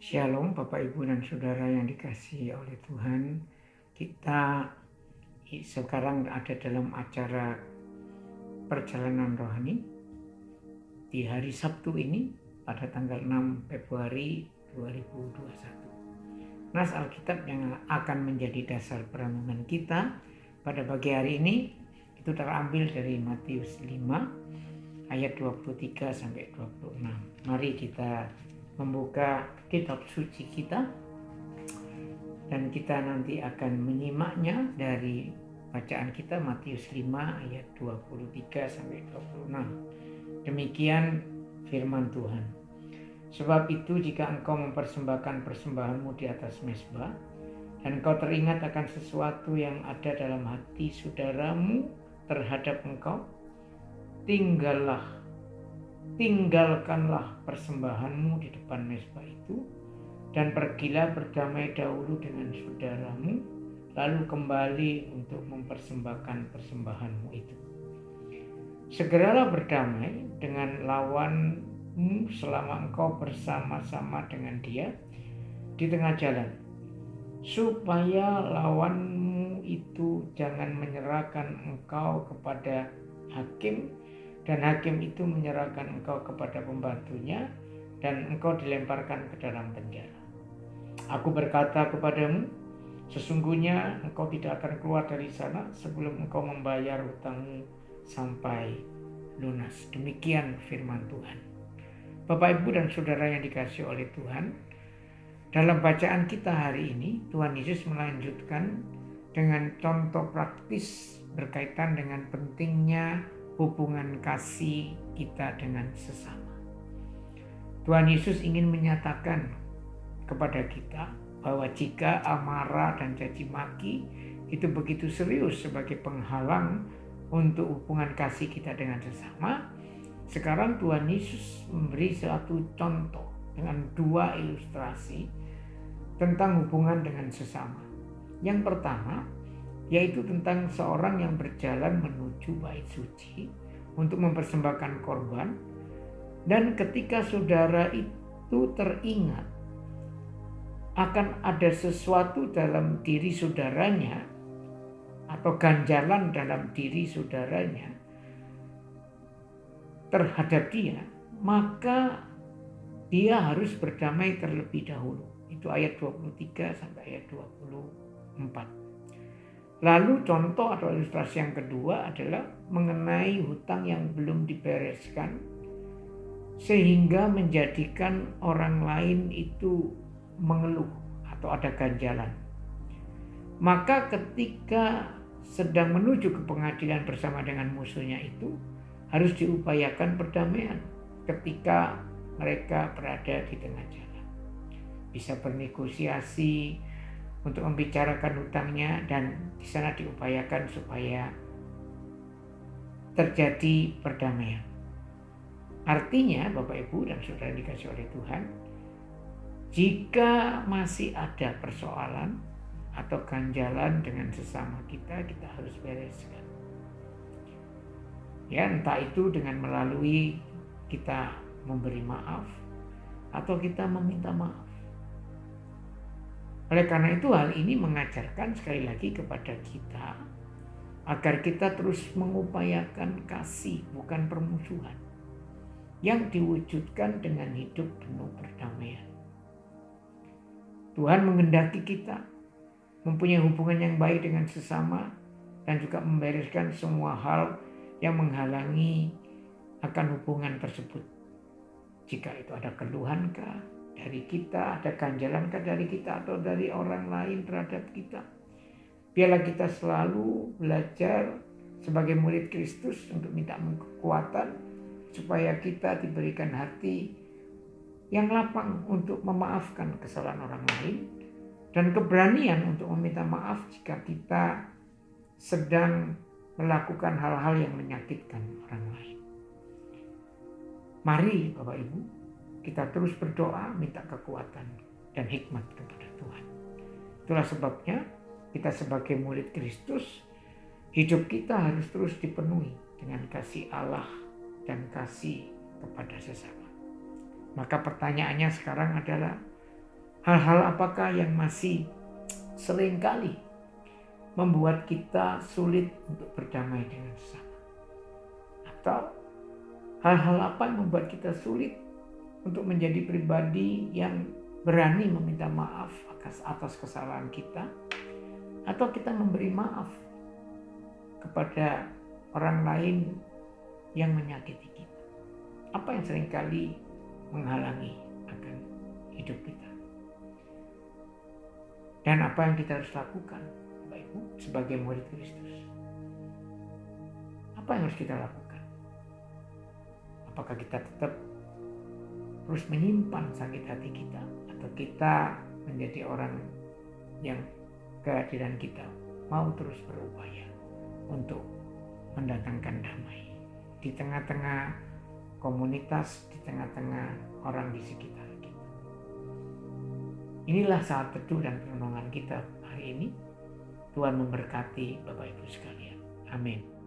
Shalom Bapak Ibu dan Saudara yang dikasihi oleh Tuhan. Kita sekarang ada dalam acara perjalanan rohani di hari Sabtu ini pada tanggal 6 Februari 2021. Nas Alkitab yang akan menjadi dasar perenungan kita pada pagi hari ini itu terambil dari Matius 5 ayat 23 sampai 26. Mari kita membuka kitab suci kita dan kita nanti akan menyimaknya dari bacaan kita Matius 5 ayat 23 sampai 26. Demikian firman Tuhan. Sebab itu jika engkau mempersembahkan persembahanmu di atas mesbah dan engkau teringat akan sesuatu yang ada dalam hati saudaramu terhadap engkau, tinggallah, tinggalkanlah persembahanmu di depan mesbah itu dan pergilah berdamai dahulu dengan saudaramu, lalu kembali untuk mempersembahkan persembahanmu itu. Segeralah berdamai dengan lawan selama engkau bersama-sama dengan dia di tengah jalan supaya lawanmu itu jangan menyerahkan engkau kepada hakim dan hakim itu menyerahkan engkau kepada pembantunya dan engkau dilemparkan ke dalam penjara. Aku berkata kepadamu, sesungguhnya engkau tidak akan keluar dari sana sebelum engkau membayar hutangmu sampai lunas. Demikian firman Tuhan. Bapak, Ibu, dan Saudara yang dikasih oleh Tuhan, dalam bacaan kita hari ini, Tuhan Yesus melanjutkan dengan contoh praktis berkaitan dengan pentingnya hubungan kasih kita dengan sesama. Tuhan Yesus ingin menyatakan kepada kita bahwa jika amarah dan caci maki itu begitu serius sebagai penghalang untuk hubungan kasih kita dengan sesama, sekarang Tuhan Yesus memberi satu contoh dengan dua ilustrasi tentang hubungan dengan sesama. Yang pertama yaitu tentang seorang yang berjalan menuju bait suci untuk mempersembahkan korban dan ketika saudara itu teringat akan ada sesuatu dalam diri saudaranya atau ganjalan dalam diri saudaranya terhadap dia, maka dia harus berdamai terlebih dahulu. Itu ayat 23 sampai ayat 24. Lalu contoh atau ilustrasi yang kedua adalah mengenai hutang yang belum dibereskan sehingga menjadikan orang lain itu mengeluh atau ada ganjalan. Maka ketika sedang menuju ke pengadilan bersama dengan musuhnya itu, harus diupayakan perdamaian ketika mereka berada di tengah jalan. Bisa bernegosiasi untuk membicarakan hutangnya dan di sana diupayakan supaya terjadi perdamaian. Artinya Bapak Ibu dan Saudara dikasih oleh Tuhan, jika masih ada persoalan atau ganjalan dengan sesama kita, kita harus bereskan ya entah itu dengan melalui kita memberi maaf atau kita meminta maaf. Oleh karena itu hal ini mengajarkan sekali lagi kepada kita agar kita terus mengupayakan kasih bukan permusuhan yang diwujudkan dengan hidup penuh perdamaian. Tuhan mengendaki kita mempunyai hubungan yang baik dengan sesama dan juga membereskan semua hal yang menghalangi akan hubungan tersebut. Jika itu ada keluhankah dari kita, ada ganjalankah dari kita atau dari orang lain terhadap kita. Biarlah kita selalu belajar sebagai murid Kristus untuk minta kekuatan supaya kita diberikan hati yang lapang untuk memaafkan kesalahan orang lain dan keberanian untuk meminta maaf jika kita sedang melakukan hal-hal yang menyakitkan orang lain. Mari Bapak Ibu, kita terus berdoa minta kekuatan dan hikmat kepada Tuhan. Itulah sebabnya kita sebagai murid Kristus, hidup kita harus terus dipenuhi dengan kasih Allah dan kasih kepada sesama. Maka pertanyaannya sekarang adalah, Hal-hal apakah yang masih sering kali membuat kita sulit untuk berdamai dengan sesama? Atau hal-hal apa yang membuat kita sulit untuk menjadi pribadi yang berani meminta maaf atas kesalahan kita? Atau kita memberi maaf kepada orang lain yang menyakiti kita? Apa yang sering kali menghalangi akan hidup kita? Dan apa yang kita harus lakukan, Bapak Ibu, sebagai murid Kristus? Apa yang harus kita lakukan? Apakah kita tetap terus menyimpan sakit hati kita, atau kita menjadi orang yang kehadiran kita mau terus berupaya untuk mendatangkan damai di tengah-tengah komunitas, di tengah-tengah orang di sekitar kita. Inilah saat teduh dan renungan kita hari ini. Tuhan memberkati Bapak Ibu sekalian. Amin.